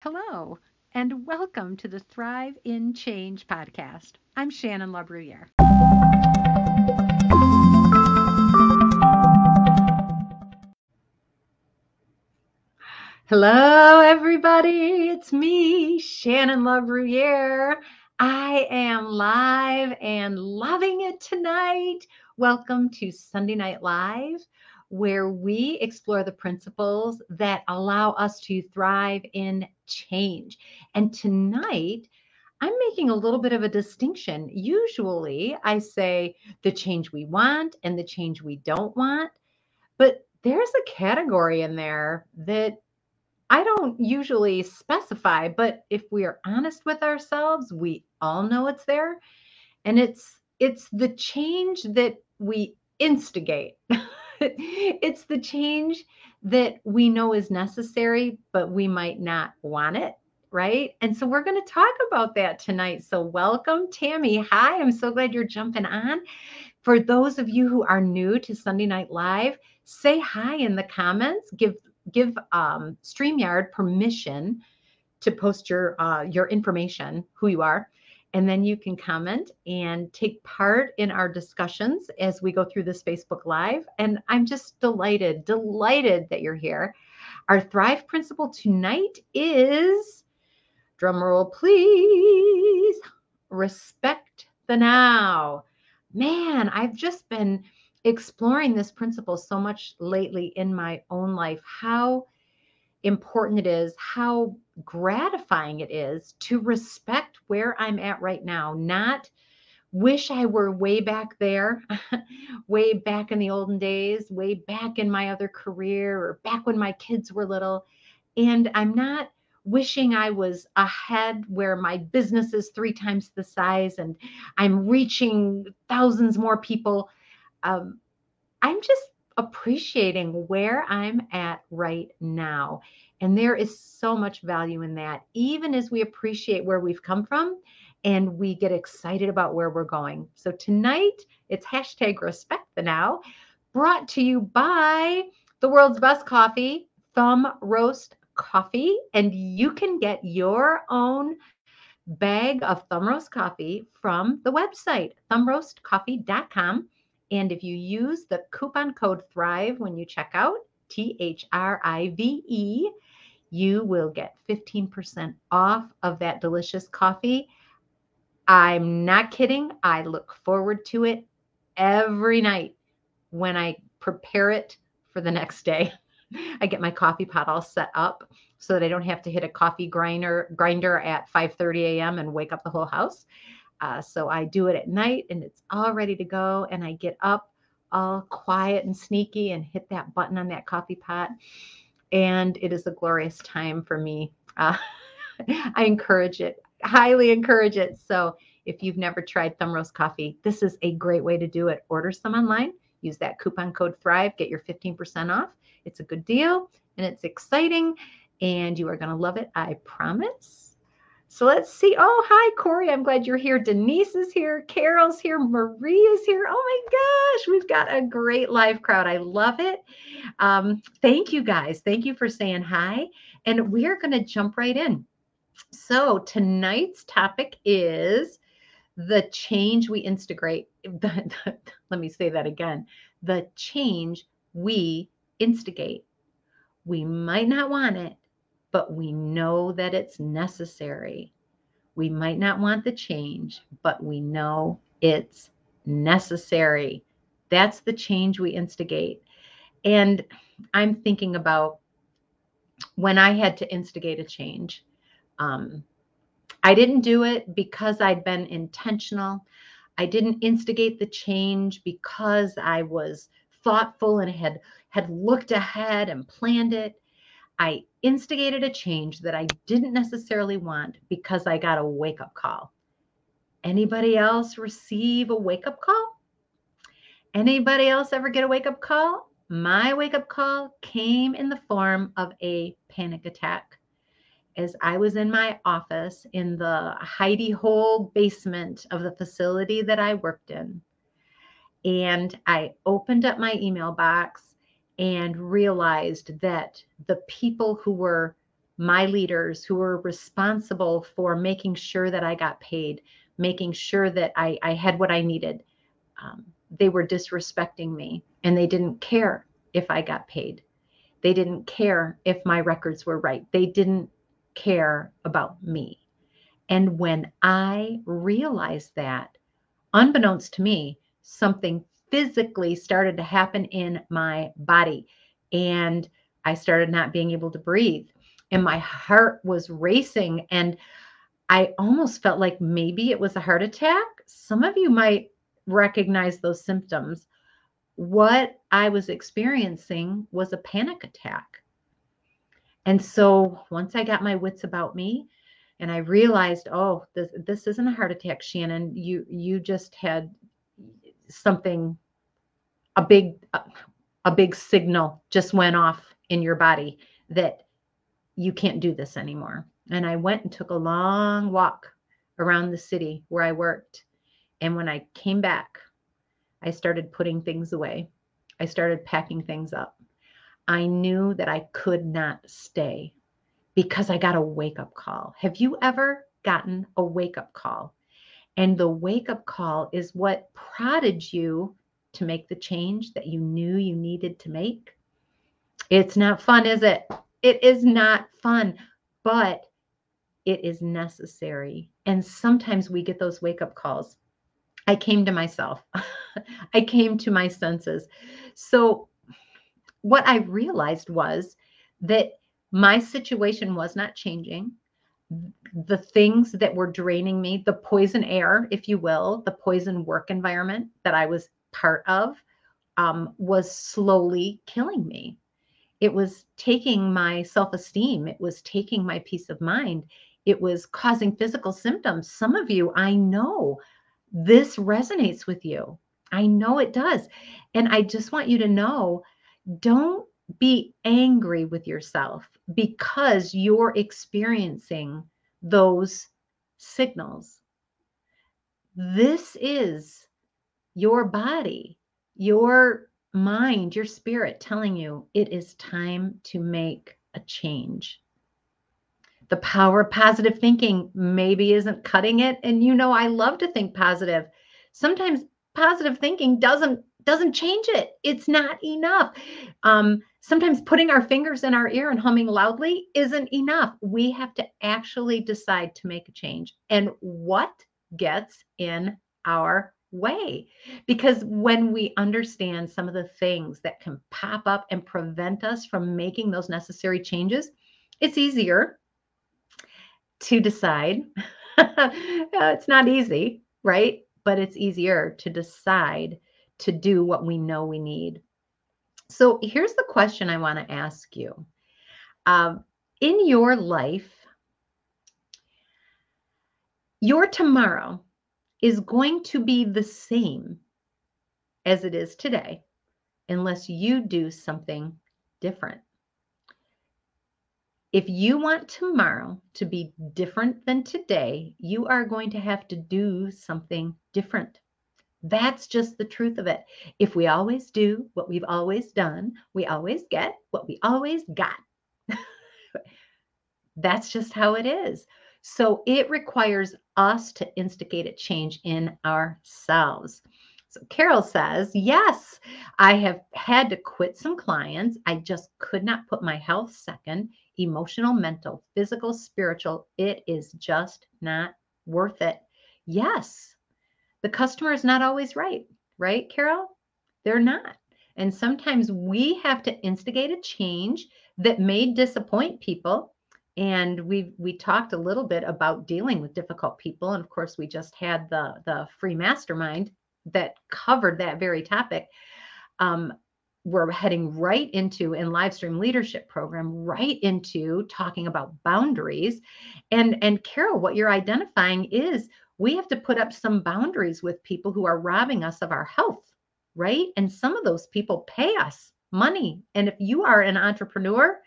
Hello, and welcome to the Thrive in Change podcast. I'm Shannon LaBruyere. Hello, everybody. It's me, Shannon LaBruyere. I am live and loving it tonight. Welcome to Sunday Night Live where we explore the principles that allow us to thrive in change. And tonight, I'm making a little bit of a distinction. Usually, I say the change we want and the change we don't want, but there's a category in there that I don't usually specify, but if we are honest with ourselves, we all know it's there. And it's it's the change that we instigate. it's the change that we know is necessary, but we might not want it. Right. And so we're going to talk about that tonight. So, welcome, Tammy. Hi. I'm so glad you're jumping on. For those of you who are new to Sunday Night Live, say hi in the comments. Give give um, StreamYard permission to post your uh, your information, who you are, and then you can comment and take part in our discussions as we go through this Facebook Live. And I'm just delighted, delighted that you're here. Our Thrive principle tonight is drumroll, please respect the now. Man, I've just been exploring this principle so much lately in my own life. How important it is, how gratifying it is to respect where I'm at right now, not wish I were way back there, way back in the olden days, way back in my other career, or back when my kids were little. And I'm not wishing I was ahead where my business is three times the size and I'm reaching thousands more people. Um, I'm just appreciating where I'm at right now. And there is so much value in that, even as we appreciate where we've come from and we get excited about where we're going. So tonight, it's hashtag respect the now, brought to you by the world's best coffee, Thumb Roast Coffee. And you can get your own bag of Thumb Roast coffee from the website, thumbroastcoffee.com. And if you use the coupon code THRIVE when you check out, T H R I V E, you will get 15% off of that delicious coffee. I'm not kidding. I look forward to it every night when I prepare it for the next day. I get my coffee pot all set up so that I don't have to hit a coffee grinder grinder at 5:30 a.m. and wake up the whole house. Uh, so I do it at night and it's all ready to go. And I get up all quiet and sneaky and hit that button on that coffee pot. And it is a glorious time for me. Uh, I encourage it, highly encourage it. So if you've never tried Thumb Roast Coffee, this is a great way to do it. Order some online, use that coupon code THRIVE, get your 15% off. It's a good deal and it's exciting and you are going to love it. I promise. So let's see. Oh, hi, Corey. I'm glad you're here. Denise is here. Carol's here. Marie is here. Oh my gosh, we've got a great live crowd. I love it. Um, thank you guys. Thank you for saying hi. And we are going to jump right in. So tonight's topic is the change we instigate. Let me say that again. The change we instigate. We might not want it, but we know that it's necessary. We might not want the change, but we know it's necessary. That's the change we instigate. And I'm thinking about when I had to instigate a change. Um, I didn't do it because I'd been intentional. I didn't instigate the change because I was thoughtful and had had looked ahead and planned it. I instigated a change that I didn't necessarily want because I got a wake up call. Anybody else receive a wake up call? Anybody else ever get a wake up call? My wake up call came in the form of a panic attack as I was in my office in the hidey hole basement of the facility that I worked in. And I opened up my email box and realized that the people who were my leaders who were responsible for making sure that I got paid, making sure that I, I had what I needed, um, they were disrespecting me and they didn't care if I got paid. They didn't care if my records were right. They didn't care about me. And when I realized that, unbeknownst to me, something physically started to happen in my body. And I started not being able to breathe. And my heart was racing. And I almost felt like maybe it was a heart attack. Some of you might recognize those symptoms. What I was experiencing was a panic attack. And so once I got my wits about me and I realized, oh, this this isn't a heart attack, Shannon. You you just had something a big a big signal just went off in your body that you can't do this anymore. And I went and took a long walk around the city where I worked. And when I came back, I started putting things away. I started packing things up. I knew that I could not stay because I got a wake up call. Have you ever gotten a wake up call? And the wake up call is what prodded you to make the change that you knew you needed to make. It's not fun, is it? It is not fun, but it is necessary. And sometimes we get those wake up calls. I came to myself, I came to my senses. So, what I realized was that my situation was not changing. The things that were draining me, the poison air, if you will, the poison work environment that I was part of, um, was slowly killing me. It was taking my self esteem, it was taking my peace of mind, it was causing physical symptoms. Some of you, I know this resonates with you. I know it does. And I just want you to know don't be angry with yourself because you're experiencing those signals. This is your body, your mind, your spirit telling you it is time to make a change. The power of positive thinking maybe isn't cutting it. And you know, I love to think positive. Sometimes positive thinking doesn't doesn't change it. It's not enough. Um, sometimes putting our fingers in our ear and humming loudly isn't enough. We have to actually decide to make a change. And what gets in our way? Because when we understand some of the things that can pop up and prevent us from making those necessary changes, it's easier to decide. Uh, it's not easy, right? But it's easier to decide to do what we know we need. So here's the question I want to ask you. Um, in your life, your tomorrow is going to be the same as it is today unless you do something different. If you want tomorrow to be different than today, you are going to have to do something different. That's just the truth of it. If we always do what we've always done, we always get what we always got. That's just how it is. So it requires us to instigate a change in ourselves. So Carol says, Yes, I have had to quit some clients. I just could not put my health second emotional, mental, physical, spiritual. It is just not worth it. Yes, the customer is not always right, right, Carol? They're not. And sometimes we have to instigate a change that may disappoint people. And we we talked a little bit about dealing with difficult people. And of course, we just had the the free mastermind that covered that very topic. Um, we're heading right into in live stream leadership program right into talking about boundaries and and carol what you're identifying is we have to put up some boundaries with people who are robbing us of our health, right? And some of those people pay us money. And if you are an entrepreneur,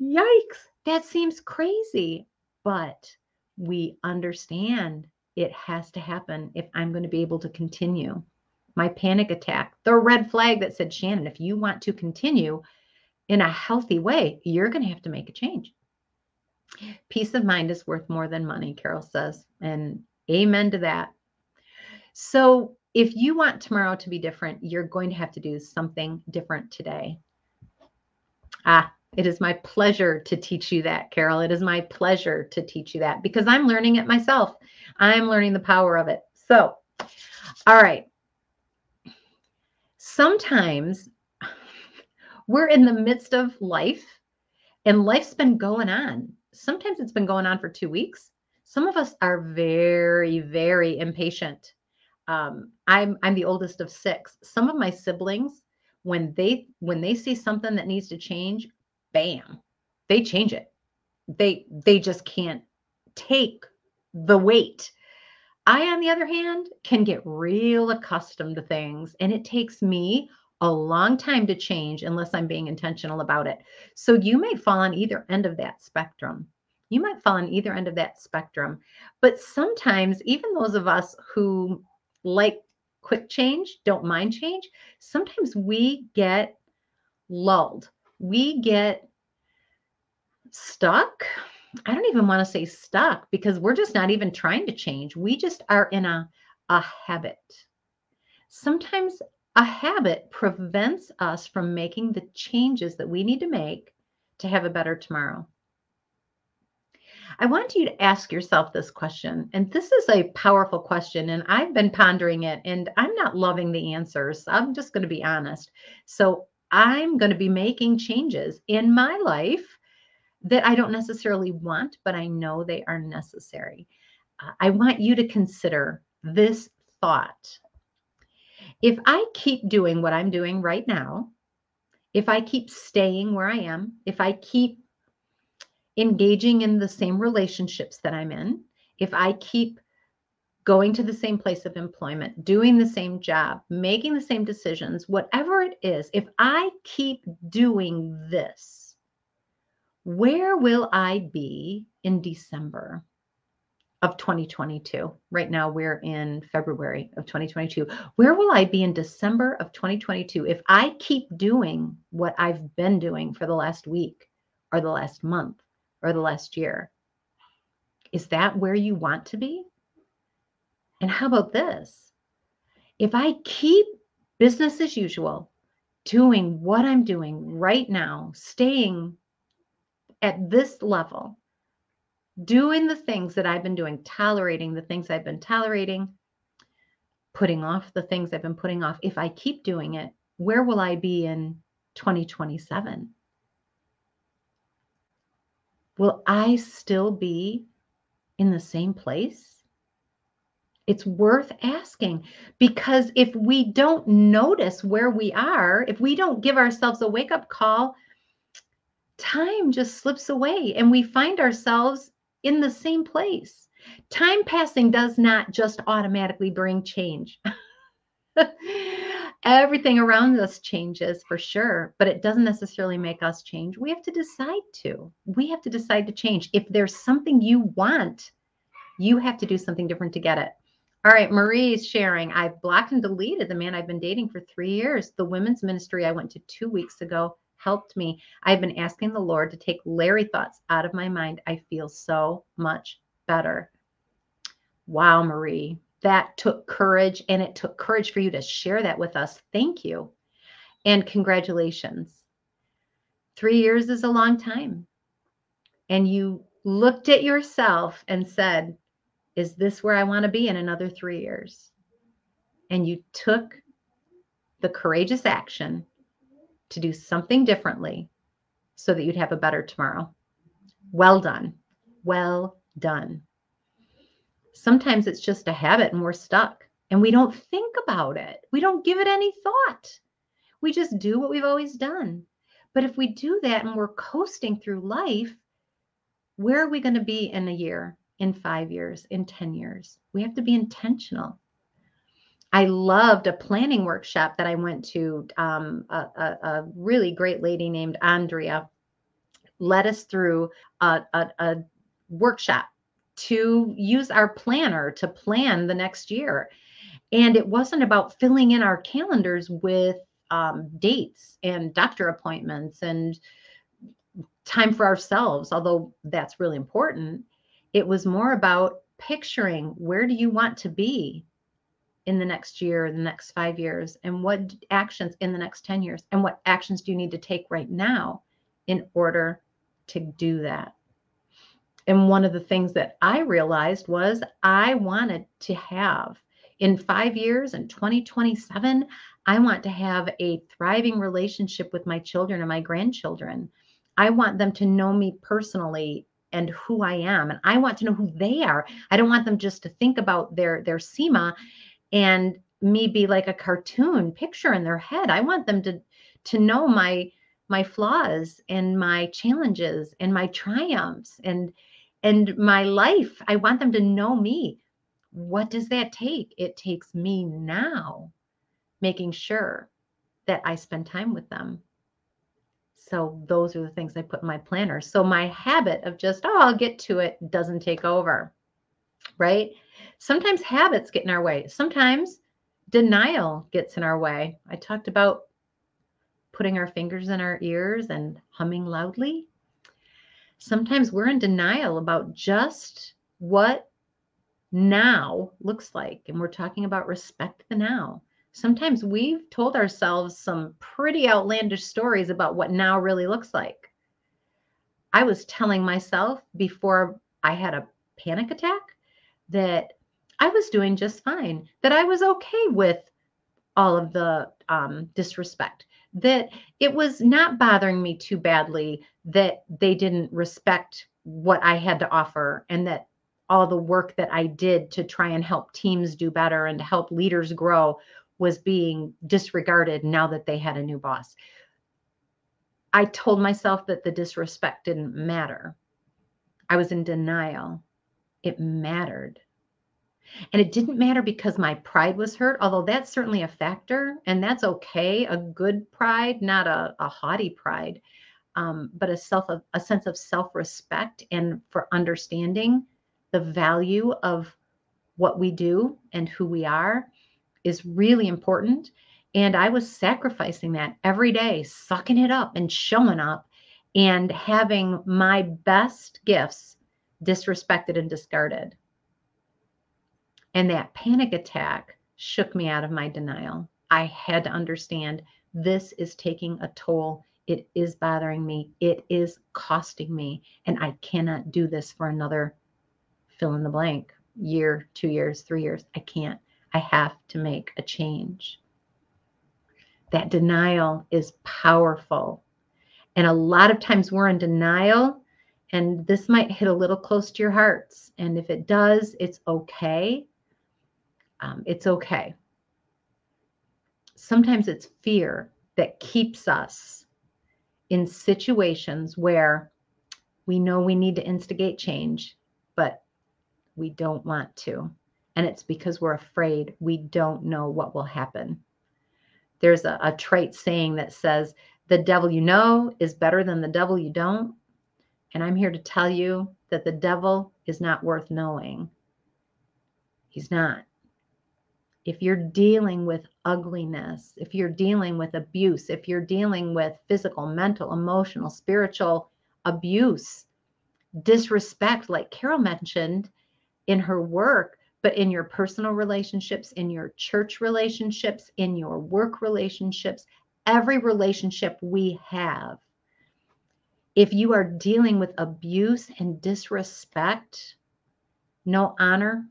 yikes, that seems crazy. But we understand it has to happen if I'm going to be able to continue. My panic attack, the red flag that said, Shannon, if you want to continue in a healthy way, you're going to have to make a change. Peace of mind is worth more than money, Carol says. And amen to that. So, if you want tomorrow to be different, you're going to have to do something different today. Ah, it is my pleasure to teach you that, Carol. It is my pleasure to teach you that because I'm learning it myself. I'm learning the power of it. So, all right. Sometimes we're in the midst of life and life's been going on. Sometimes it's been going on for two weeks. Some of us are very, very impatient. Um, I'm I'm the oldest of six. Some of my siblings, when they when they see something that needs to change, bam, they change it. They they just can't take the weight. I, on the other hand, can get real accustomed to things, and it takes me a long time to change unless I'm being intentional about it. So you may fall on either end of that spectrum. You might fall on either end of that spectrum. But sometimes, even those of us who like quick change, don't mind change, sometimes we get lulled. We get stuck. I don't even want to say stuck because we're just not even trying to change. We just are in a, a habit. Sometimes a habit prevents us from making the changes that we need to make to have a better tomorrow. I want you to ask yourself this question. And this is a powerful question. And I've been pondering it and I'm not loving the answers. I'm just going to be honest. So I'm going to be making changes in my life that I don't necessarily want, but I know they are necessary. Uh, I want you to consider this thought if I keep doing what I'm doing right now, if I keep staying where I am, if I keep engaging in the same relationships that I'm in, if I keep going to the same place of employment, doing the same job, making the same decisions, whatever it is, if I keep doing this, where will I be in December? of 2022. Right now, we're in February of 2022. Where will I be in December of 2022 if I keep doing what I've been doing for the last week or the last month or the last year? Is that where you want to be? And how about this? If I keep business as usual, doing what I'm doing right now, staying at this level, doing the things that I've been doing, tolerating the things I've been tolerating, putting off the things I've been putting off, if I keep doing it, where will I be in 2027? Will I still be in the same place? It's worth asking because if we don't notice where we are, if we don't give ourselves a wake up call, time just slips away and we find ourselves in the same place. Time passing does not just automatically bring change. Everything around us changes for sure, but it doesn't necessarily make us change. We have to decide to. We have to decide to change. If there's something you want, you have to do something different to get it. All right, Marie's sharing. I've blocked and deleted the man I've been dating for three years. The women's ministry I went to two weeks ago helped me. I've been asking the Lord to take Larry thoughts out of my mind. I feel so much better. Wow, Marie, that took courage and it took courage for you to share that with us. Thank you. And congratulations. Three years is a long time. And you looked at yourself and said, Is this where I want to be in another three years? And you took the courageous action to do something differently so that you'd have a better tomorrow. Well done. Well done. Sometimes it's just a habit and we're stuck and we don't think about it. We don't give it any thought. We just do what we've always done. But if we do that and we're coasting through life, where are we going to be in a year, in five years, in 10 years? We have to be intentional. I loved a planning workshop that I went to. Um, a, a, a, really great lady named Andrea led us through a, a workshop to use our planner to plan the next year. And it wasn't about filling in our calendars with um, dates and doctor appointments and time for ourselves, although that's really important. It was more about picturing where do you want to be in the next year, the next five years, and what actions in the next 10 years, and what actions do you need to take right now in order to do that. And one of the things that I realized was I wanted to have in five years in 2027, I want to have a thriving relationship with my children and my grandchildren. I want them to know me personally and who I am. And I want to know who they are. I don't want them just to think about their their SEMA and me be like a cartoon picture in their head. I want them to to know my my flaws and my challenges and my triumphs and and my life. I want them to know me. What does that take? It takes me now making sure that I spend time with them. So those are the things I put in my planner. So my habit of just, oh, I'll get to it doesn't take over. Right? Sometimes habits get in our way. Sometimes denial gets in our way. I talked about putting our fingers in our ears and humming loudly sometimes we're in denial about just what now looks like. And we're talking about respect the now. Sometimes we've told ourselves some pretty outlandish stories about what now really looks like. I was telling myself before I had a panic attack that I was doing just fine, that I was okay with all of the um, disrespect, that it was not bothering me too badly that they didn't respect what I had to offer and that all the work that I did to try and help teams do better and to help leaders grow was being disregarded now that they had a new boss. I told myself that the disrespect didn't matter. I was in denial. It mattered. And it didn't matter because my pride was hurt, although that's certainly a factor, and that's okay. A good pride, not a, a haughty pride, um, but a self a sense of self-respect and for understanding the value of what we do and who we are is really important. And I was sacrificing that every day, sucking it up and showing up and having my best gifts disrespected and discarded. And that panic attack shook me out of my denial. I had to understand this is taking a toll. It is bothering me. It is costing me. And I cannot do this for another fill in the blank year, two years, three years. I can't. I have to make a change. That denial is powerful. And a lot of times we're in denial, and this might hit a little close to your hearts. And if it does, it's okay um, it's okay. Sometimes it's fear that keeps us in situations where we know we need to instigate change, but we don't want to. And it's because we're afraid we don't know what will happen. There's a, a trait saying that says, the devil you know is better than the devil you don't. And I'm here to tell you that the devil is not worth knowing. He's not if you're dealing with ugliness, if you're dealing with abuse, if you're dealing with physical, mental, emotional, spiritual abuse, disrespect, like Carol mentioned in her work, but in your personal relationships, in your church relationships, in your work relationships, every relationship we have. If you are dealing with abuse and disrespect, no honor,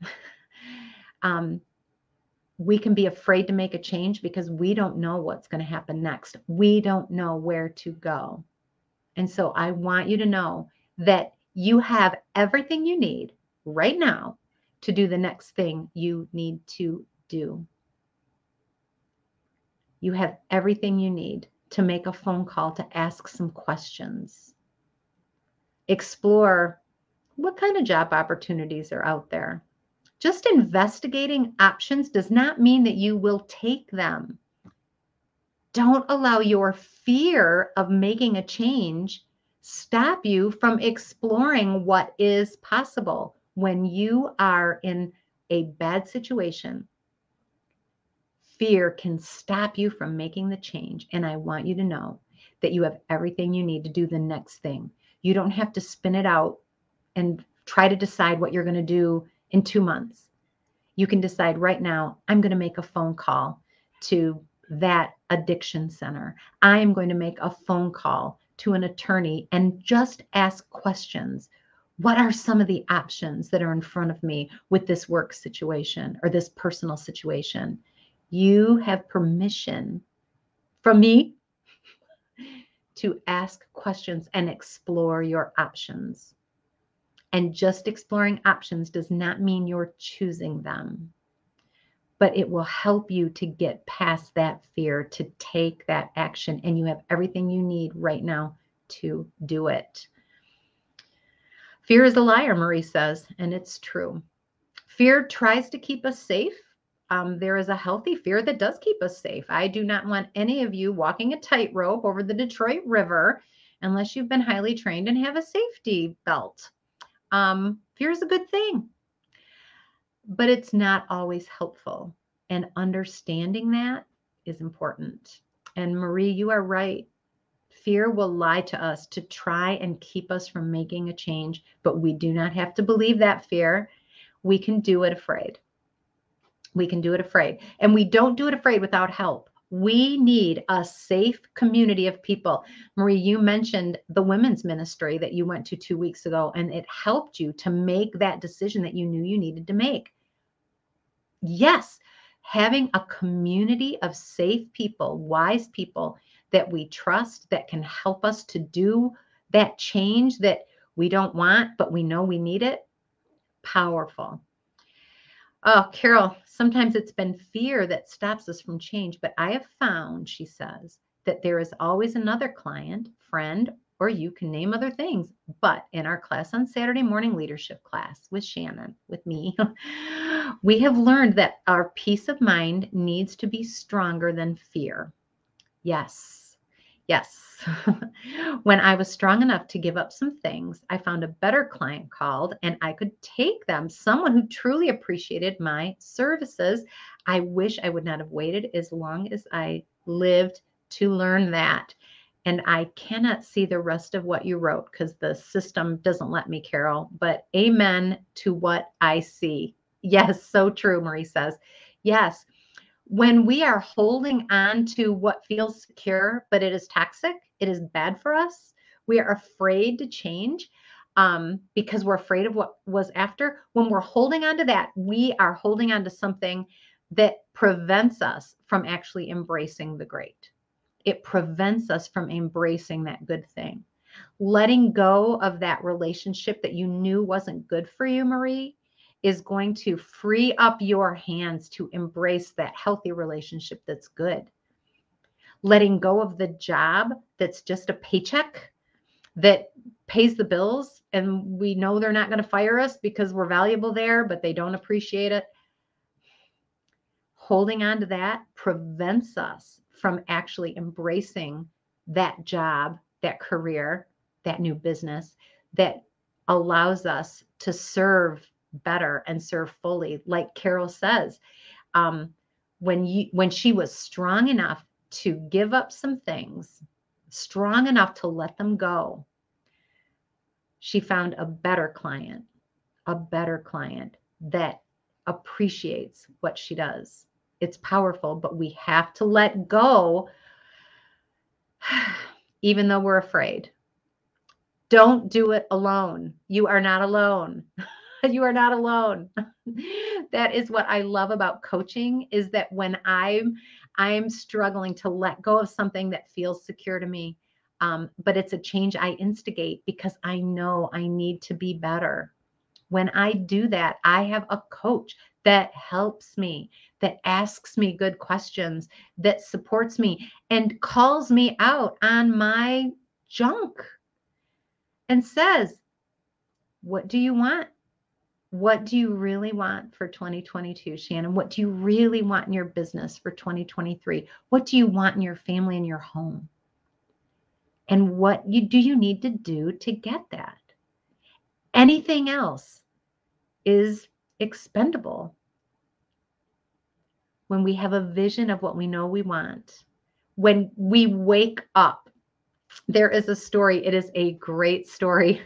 um, we can be afraid to make a change because we don't know what's going to happen next. We don't know where to go. And so I want you to know that you have everything you need right now to do the next thing you need to do. You have everything you need to make a phone call to ask some questions. Explore what kind of job opportunities are out there just investigating options does not mean that you will take them. Don't allow your fear of making a change stop you from exploring what is possible when you are in a bad situation. Fear can stop you from making the change. And I want you to know that you have everything you need to do the next thing. You don't have to spin it out and try to decide what you're going to do in two months. You can decide right now, I'm going to make a phone call to that addiction center. I'm going to make a phone call to an attorney and just ask questions. What are some of the options that are in front of me with this work situation or this personal situation? You have permission from me to ask questions and explore your options. And just exploring options does not mean you're choosing them, but it will help you to get past that fear, to take that action. And you have everything you need right now to do it. Fear is a liar, Marie says, and it's true. Fear tries to keep us safe. Um, there is a healthy fear that does keep us safe. I do not want any of you walking a tightrope over the Detroit River unless you've been highly trained and have a safety belt. Um, fear is a good thing, but it's not always helpful. And understanding that is important. And Marie, you are right. Fear will lie to us to try and keep us from making a change, but we do not have to believe that fear. We can do it afraid. We can do it afraid. And we don't do it afraid without help. We need a safe community of people. Marie, you mentioned the women's ministry that you went to two weeks ago, and it helped you to make that decision that you knew you needed to make. Yes, having a community of safe people, wise people that we trust that can help us to do that change that we don't want, but we know we need it. Powerful. Oh, Carol, sometimes it's been fear that stops us from change, but I have found, she says, that there is always another client, friend, or you can name other things. But in our class on Saturday morning leadership class with Shannon, with me, we have learned that our peace of mind needs to be stronger than fear. Yes, Yes. when I was strong enough to give up some things, I found a better client called and I could take them, someone who truly appreciated my services. I wish I would not have waited as long as I lived to learn that. And I cannot see the rest of what you wrote because the system doesn't let me, Carol. But amen to what I see. Yes, so true, Marie says. Yes, when we are holding on to what feels secure, but it is toxic, it is bad for us, we are afraid to change um, because we're afraid of what was after. When we're holding on to that, we are holding on to something that prevents us from actually embracing the great. It prevents us from embracing that good thing. Letting go of that relationship that you knew wasn't good for you, Marie, is going to free up your hands to embrace that healthy relationship that's good. Letting go of the job that's just a paycheck that pays the bills and we know they're not going to fire us because we're valuable there, but they don't appreciate it. Holding on to that prevents us from actually embracing that job, that career, that new business that allows us to serve better and serve fully like carol says um, when you when she was strong enough to give up some things strong enough to let them go she found a better client a better client that appreciates what she does. It's powerful but we have to let go even though we're afraid. Don't do it alone. You are not alone you are not alone. that is what I love about coaching is that when I'm I'm struggling to let go of something that feels secure to me, um, but it's a change I instigate because I know I need to be better. When I do that, I have a coach that helps me, that asks me good questions, that supports me, and calls me out on my junk and says, What do you want? What do you really want for 2022 shannon? What do you really want in your business for 2023 what do you want in your family and your home? And what you do you need to do to get that? Anything else is expendable. When we have a vision of what we know we want when we wake up there is a story. It is a great story.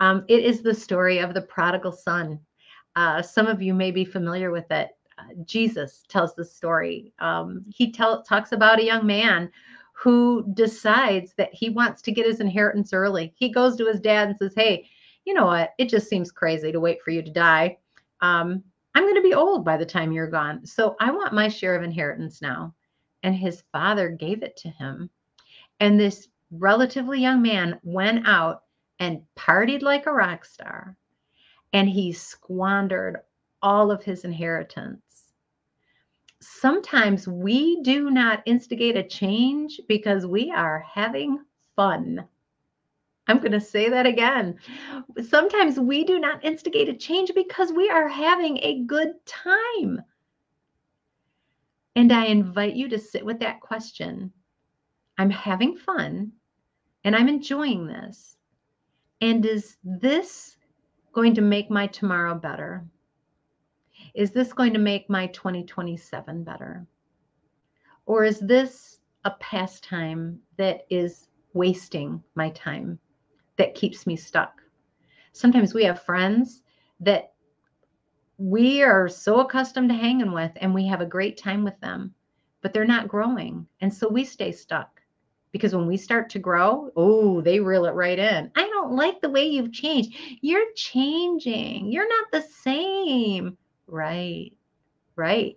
Um, it is the story of the prodigal son. Uh, some of you may be familiar with it. Uh, Jesus tells the story. Um, he tell, talks about a young man who decides that he wants to get his inheritance early. He goes to his dad and says, Hey, you know what? It just seems crazy to wait for you to die. Um, I'm going to be old by the time you're gone. So I want my share of inheritance now. And his father gave it to him. And this relatively young man went out and partied like a rock star. And he squandered all of his inheritance. Sometimes we do not instigate a change because we are having fun. I'm going to say that again. Sometimes we do not instigate a change because we are having a good time. And I invite you to sit with that question. I'm having fun and I'm enjoying this. And is this going to make my tomorrow better? Is this going to make my 2027 better? Or is this a pastime that is wasting my time? that keeps me stuck. Sometimes we have friends that we are so accustomed to hanging with and we have a great time with them, but they're not growing. And so we stay stuck because when we start to grow, oh, they reel it right in. I don't like the way you've changed. You're changing. You're not the same. Right, right.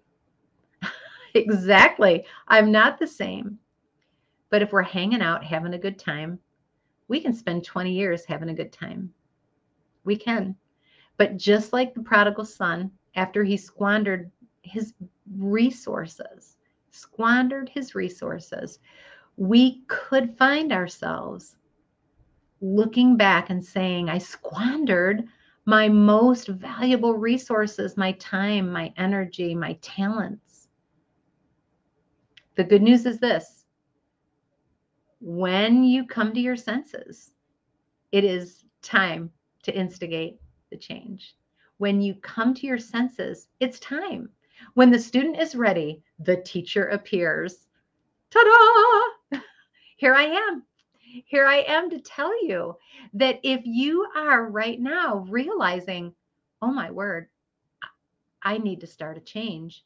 exactly. I'm not the same. But if we're hanging out, having a good time, we can spend 20 years having a good time. We can. But just like the prodigal son, after he squandered his resources, squandered his resources, we could find ourselves looking back and saying, I squandered my most valuable resources, my time, my energy, my talents. The good news is this when you come to your senses, it is time to instigate the change. When you come to your senses, it's time. When the student is ready, the teacher appears. Ta da! Here I am. Here I am to tell you that if you are right now realizing, oh my word, I need to start a change,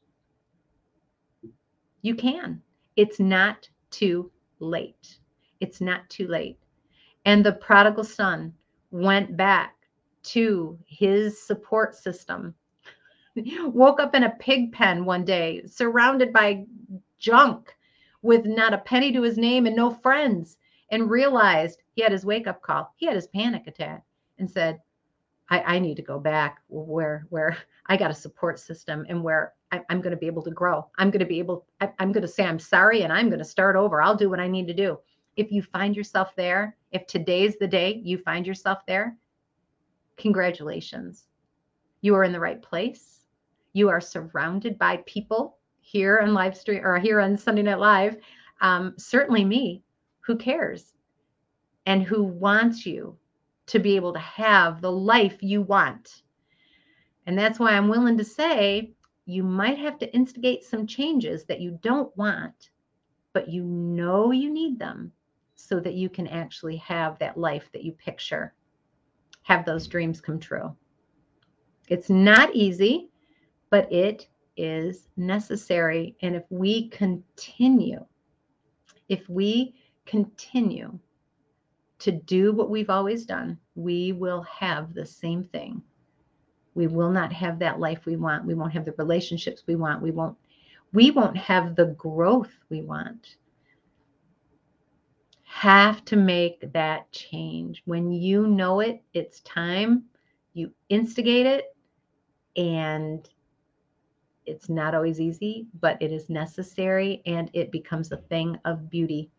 you can. It's not too late. It's not too late. And the prodigal son went back to his support system. Woke up in a pig pen one day, surrounded by junk with not a penny to his name and no friends, and realized he had his wake up call. He had his panic attack and said, I, I need to go back where where I got a support system and where I, am going to be able to grow. I'm going to be able, I, I'm going to say I'm sorry and I'm going to start over. I'll do what I need to do if you find yourself there, if today's the day you find yourself there, congratulations. You are in the right place. You are surrounded by people here on live stream or here on Sunday Night Live. Um, certainly me, who cares and who wants you to be able to have the life you want. And that's why I'm willing to say you might have to instigate some changes that you don't want, but you know you need them so that you can actually have that life that you picture, have those dreams come true. It's not easy, but it is necessary. And if we continue, if we continue to do what we've always done, we will have the same thing. We will not have that life we want. We won't have the relationships we want. We won't we won't have the growth we want have to make that change. When you know it, it's time, you instigate it, and it's not always easy, but it is necessary and it becomes a thing of beauty.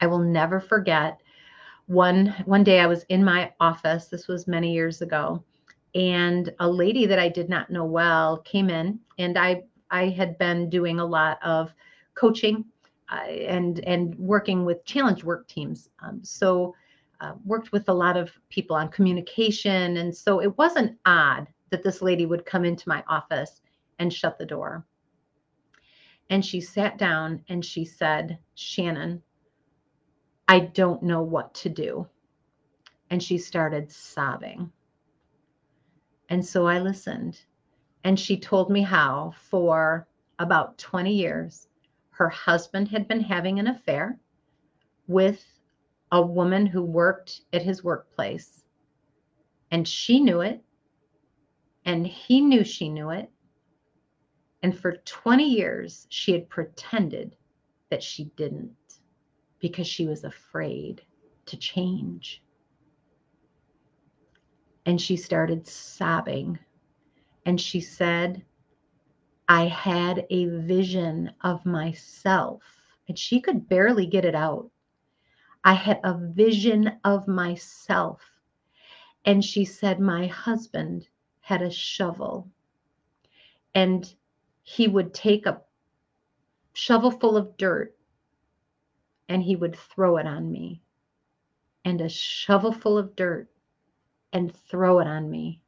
I will never forget one one day I was in my office, this was many years ago, and a lady that I did not know well came in and I I had been doing a lot of coaching and and working with challenge work teams. Um, so uh, worked with a lot of people on communication, and so it wasn't odd that this lady would come into my office and shut the door. And she sat down and she said, "Shannon, I don't know what to do. And she started sobbing. And so I listened. And she told me how, for about 20 years, her husband had been having an affair with a woman who worked at his workplace. And she knew it. And he knew she knew it. And for 20 years, she had pretended that she didn't because she was afraid to change. And she started sobbing. And she said, I had a vision of myself. And she could barely get it out. I had a vision of myself. And she said, My husband had a shovel. And he would take a shovel full of dirt and he would throw it on me. And a shovel full of dirt and throw it on me.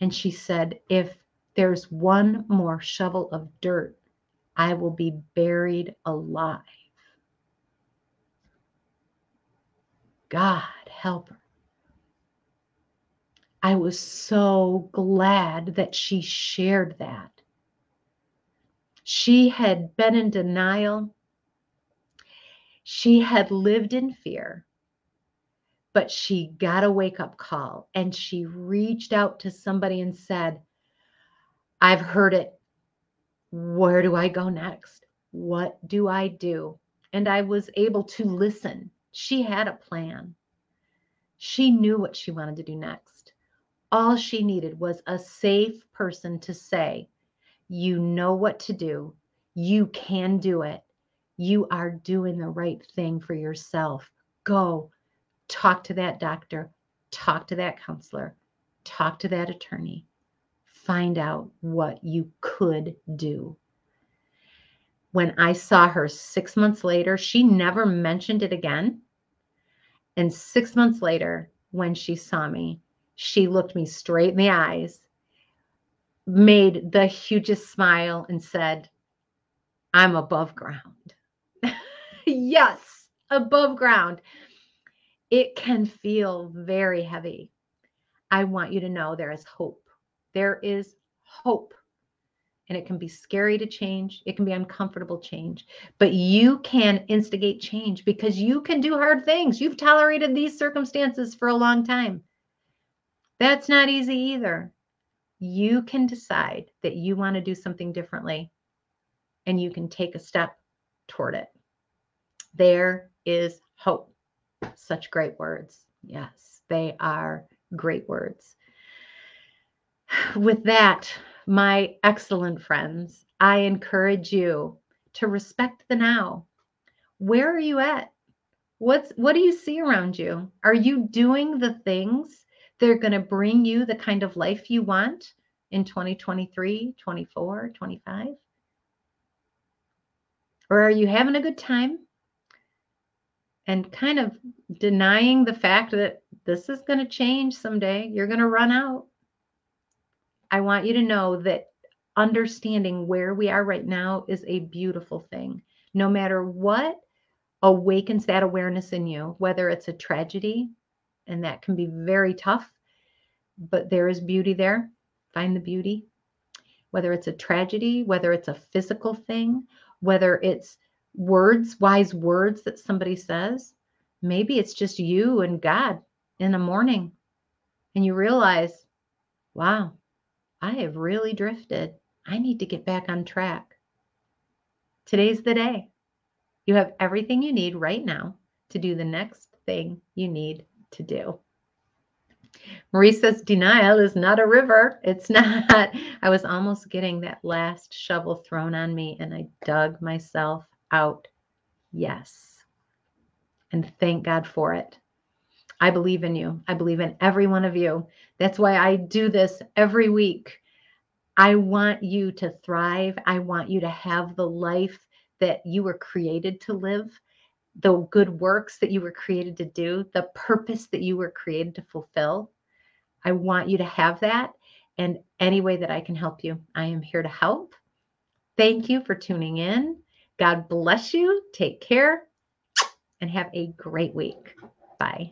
And she said, If there's one more shovel of dirt, I will be buried alive. God help her. I was so glad that she shared that. She had been in denial. She had lived in fear but she got a wake up call and she reached out to somebody and said, I've heard it. Where do I go next? What do I do? And I was able to listen. She had a plan. She knew what she wanted to do next. All she needed was a safe person to say, You know what to do. You can do it. You are doing the right thing for yourself. Go talk to that doctor, talk to that counselor, talk to that attorney, find out what you could do. When I saw her six months later, she never mentioned it again. And six months later, when she saw me, she looked me straight in the eyes, made the hugest smile, and said, I'm above ground. yes, above ground it can feel very heavy. I want you to know there is hope. There is hope. And it can be scary to change. It can be uncomfortable change, but you can instigate change because you can do hard things. You've tolerated these circumstances for a long time. That's not easy either. You can decide that you want to do something differently and you can take a step toward it. There is hope. Such great words. Yes, they are great words. With that, my excellent friends, I encourage you to respect the now. Where are you at? What's what do you see around you? Are you doing the things that are going to bring you the kind of life you want in 2023, 24, 25? Or are you having a good time and kind of denying the fact that this is going to change someday. You're going to run out. I want you to know that understanding where we are right now is a beautiful thing. No matter what awakens that awareness in you, whether it's a tragedy, and that can be very tough, but there is beauty there. Find the beauty. Whether it's a tragedy, whether it's a physical thing, whether it's words, wise words that somebody says. Maybe it's just you and God in the morning and you realize, wow, I have really drifted. I need to get back on track. Today's the day. You have everything you need right now to do the next thing you need to do. Marie says, denial is not a river. It's not. I was almost getting that last shovel thrown on me and I dug myself out yes. And thank God for it. I believe in you. I believe in every one of you. That's why I do this every week. I want you to thrive. I want you to have the life that you were created to live, the good works that you were created to do, the purpose that you were created to fulfill. I want you to have that. And any way that I can help you, I am here to help. Thank you for tuning in. God bless you. Take care. and have a great week. Bye.